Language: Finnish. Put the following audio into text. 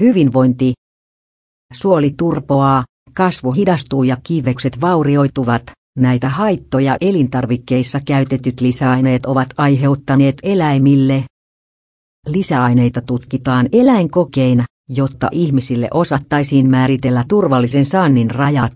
Hyvinvointi. Suoli turpoaa, kasvu hidastuu ja kivekset vaurioituvat. Näitä haittoja elintarvikkeissa käytetyt lisäaineet ovat aiheuttaneet eläimille. Lisäaineita tutkitaan eläinkokeina, jotta ihmisille osattaisiin määritellä turvallisen saannin rajat.